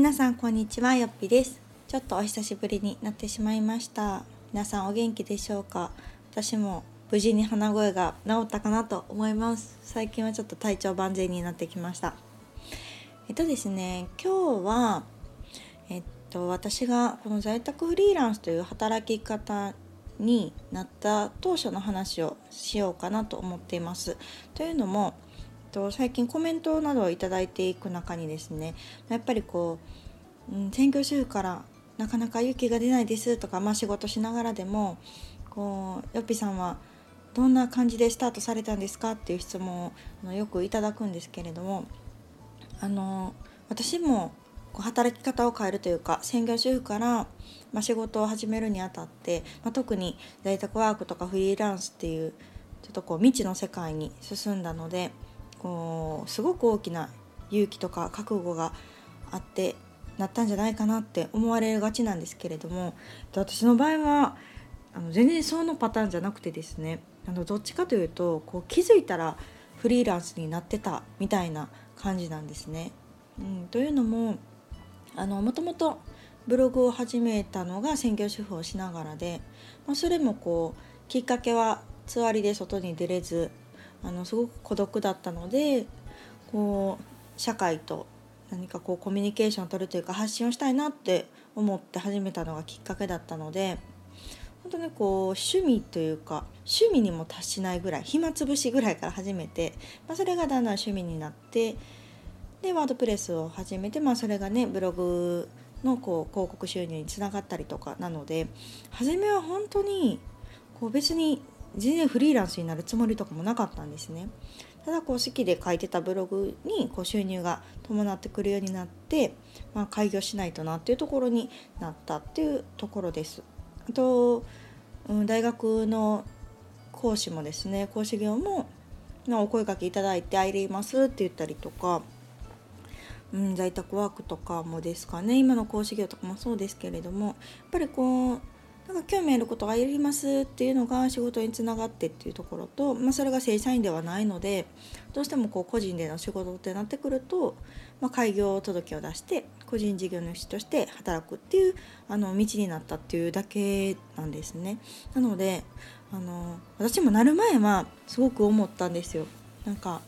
皆さんこんにちはよっぴです。ちょっとお久しぶりになってしまいました。皆さんお元気でしょうか？私も無事に鼻声が治ったかなと思います。最近はちょっと体調万全になってきました。えっとですね今日はえっと私がこの在宅フリーランスという働き方になった当初の話をしようかなと思っています。というのもと最近コメントなどを頂いていく中にですねやっぱりこう、うん、専業主婦からなかなか勇気が出ないですとか、まあ、仕事しながらでもこうよっぴさんはどんな感じでスタートされたんですか？っていう質問をよくいただくんですけれどもあの私もこう働き方を変えるというか専業主婦から、ま、仕事を始めるにあたって、ま、特に在宅ワークとかフリーランスっていうちょっとこう未知の世界に進んだのでこうすごく大きな勇気とか覚悟があってなったんじゃないかなって思われがちなんですけれども私の場合はあの全然そのパターンじゃなくてですねあのどっちかというとこう気づいたらフリーランスになってたみたいな感じなんですね。うん、というのもあのもともとブログを始めたのが専業主婦をしながらで、まあ、それもこうきっかけはつわりで外に出れずあのすごく孤独だったのでこう社会と何かこうコミュニケーションを取るというか発信をしたいなって思って始めたのがきっかけだったので本当にこう趣味というか趣味にも達しないぐらい暇つぶしぐらいから始めて、まあ、それがだんだん趣味になってでワードプレスを始めて、まあ、それがねブログのこう広告収入につながったりとかなので初めは本当にこう別に全然フリーランスになるつもりとかもなかったんですね。ただこう好きで書いてたブログにこう収入が伴ってくるようになって、まあ、開業しないとなっていうところになったっていうところです。あと、うん、大学の講師もですね講師業も、まあ、お声かけいただいて「入ります」って言ったりとか、うん、在宅ワークとかもですかね今の講師業とかもそうですけれどもやっぱりこうなんか興味あることがやりますっていうのが仕事につながってっていうところと、まあ、それが正社員ではないのでどうしてもこう個人での仕事ってなってくると、まあ、開業届を出して個人事業主として働くっていうあの道になったっていうだけなんですね。なのであの私もなる前はすごく思ったんですよ。なんか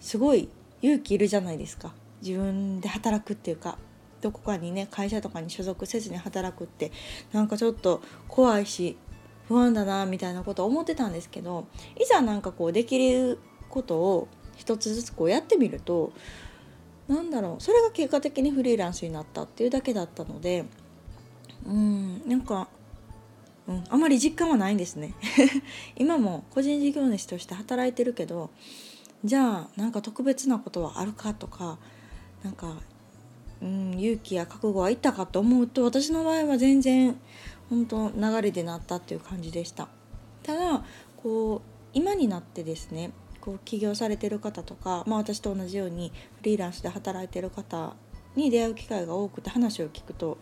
すごい勇気いるじゃないですか自分で働くっていうかどこかにね会社とかに所属せずに働くってなんかちょっと怖いし不安だなみたいなことを思ってたんですけどいざなんかこうできることを一つずつこうやってみるとなんだろうそれが結果的にフリーランスになったっていうだけだったのでうんなんか、うん、あまり実感はないんですね。今も個人事業主として働いてるけどじゃあなんか特別なことはあるかとかなんかうん、勇気や覚悟はいったかと思うと私の場合は全然本当流れでなったっていう感じでした。ただこう今になってですねこう起業されてる方とか、まあ、私と同じようにフリーランスで働いてる方に出会う機会が多くて話を聞くと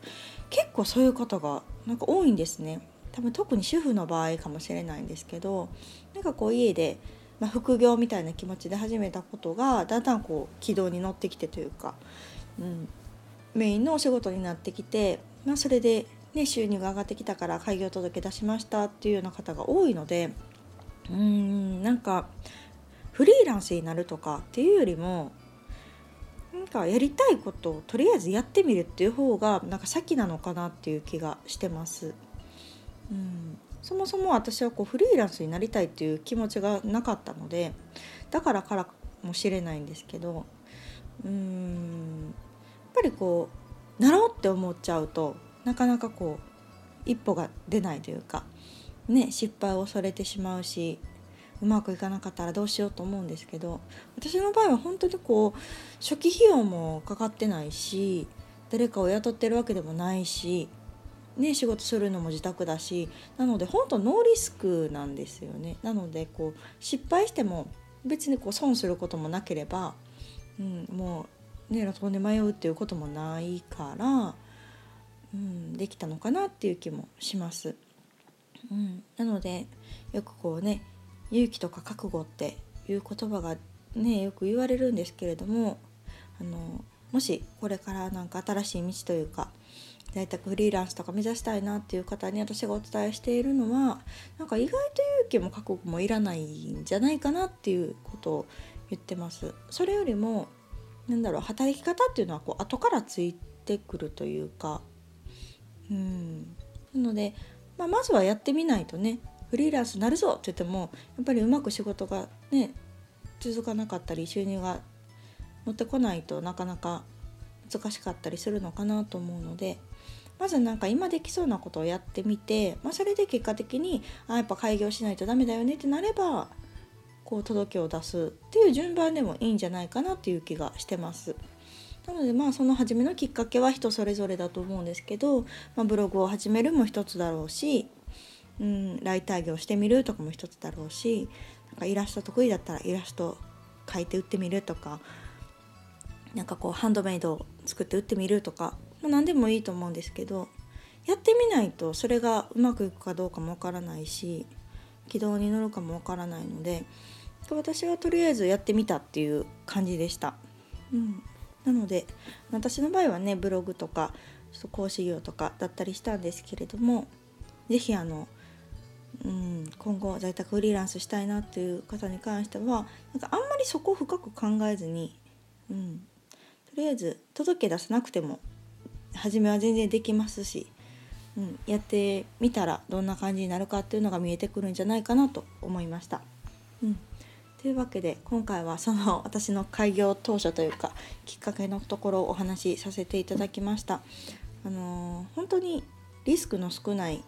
結構そういう方がなんか多いんですね。多分特に主婦の場合かもしれないんですけどなんかこう家で、まあ、副業みたいな気持ちで始めたことがだんだんこう軌道に乗ってきてというか、うん、メインのお仕事になってきて、まあ、それで、ね、収入が上がってきたから開業届出しましたっていうような方が多いのでうーんなんかフリーランスになるとかっていうよりもなんかやりたいことをとりあえずやってみるっていう方がなんか先なのかなっていう気がしてます。うんそもそも私はこうフリーランスになりたいっていう気持ちがなかったのでだからからもしれないんですけどうーんぱりこうなろうって思っちゃうとなかなかこう一歩が出ないというかね失敗を恐れてしまうしうまくいかなかったらどうしようと思うんですけど私の場合は本当にこう初期費用もかかってないし誰かを雇ってるわけでもないし、ね、仕事するのも自宅だしなので本当ノーリスクなんですよね。なのでこう失敗しても別にこう損することもなければ、うん、もうね路頭で迷うっていうこともないから、うん、できたのかなっていう気もします。うん、なのでよくこうね勇気とか覚悟っていう言葉がねよく言われるんですけれどもあのもしこれからなんか新しい道というか在宅フリーランスとか目指したいなっていう方に私がお伝えしているのはなんか意外と勇気も覚悟もいらないんじゃないかなっていうことを言ってます。それよりもなんだろう働き方っていうのはこう後からついてくるというか。うん。なので、まあ、まずはやってみないとねフリーランスなるぞって言ってもやっぱりうまく仕事がね続かなかったり収入が乗ってこないとなかなか難しかったりするのかなと思うのでまずなんか今できそうなことをやってみて、まあ、それで結果的にあやっぱ開業しないとダメだよねってなればこう届けを出すっていう順番でもいいんじゃないかなっていう気がしてます。なのでまあその初めのきっかけは人それぞれだと思うんですけど、まあ、ブログを始めるも一つだろうし、うん、ライター業してみるとかも一つだろうしなんかイラスト得意だったらイラスト描いて売ってみるとかなんかこうハンドメイドを作って売ってみるとかもう何でもいいと思うんですけどやってみないとそれがうまくいくかどうかもわからないし軌道に乗るかもわからないので私はとりあえずやってみたっていう感じでした。うん、なので私の場合はねブログとかちょっと講師業とかだったりしたんですけれども是非あの、うん、今後在宅フリーランスしたいなっていう方に関してはなんかあんまりそこを深く考えずに、うん、とりあえず届け出さなくても初めは全然できますし、うん、やってみたらどんな感じになるかっていうのが見えてくるんじゃないかなと思いました。うん、というわけで今回はその 私の開業当初というかきっかけのところをお話しさせていただきました。あのー、本当にリスクの少ない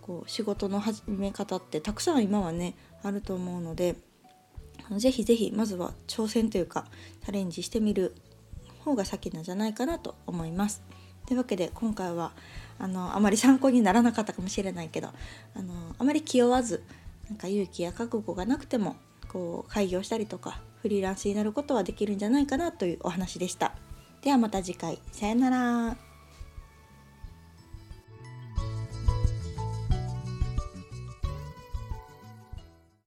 こう仕事の始め方ってたくさん今はねあると思うのでぜひぜひまずは挑戦というかチャレンジしてみる方が先なんじゃないかなと思います。というわけで今回はあのあまり参考にならなかったかもしれないけどあのあまり気負わずなんか勇気や覚悟がなくてもこう開業したりとかフリーランスになることはできるんじゃないかなというお話でした。ではまた次回さよなら。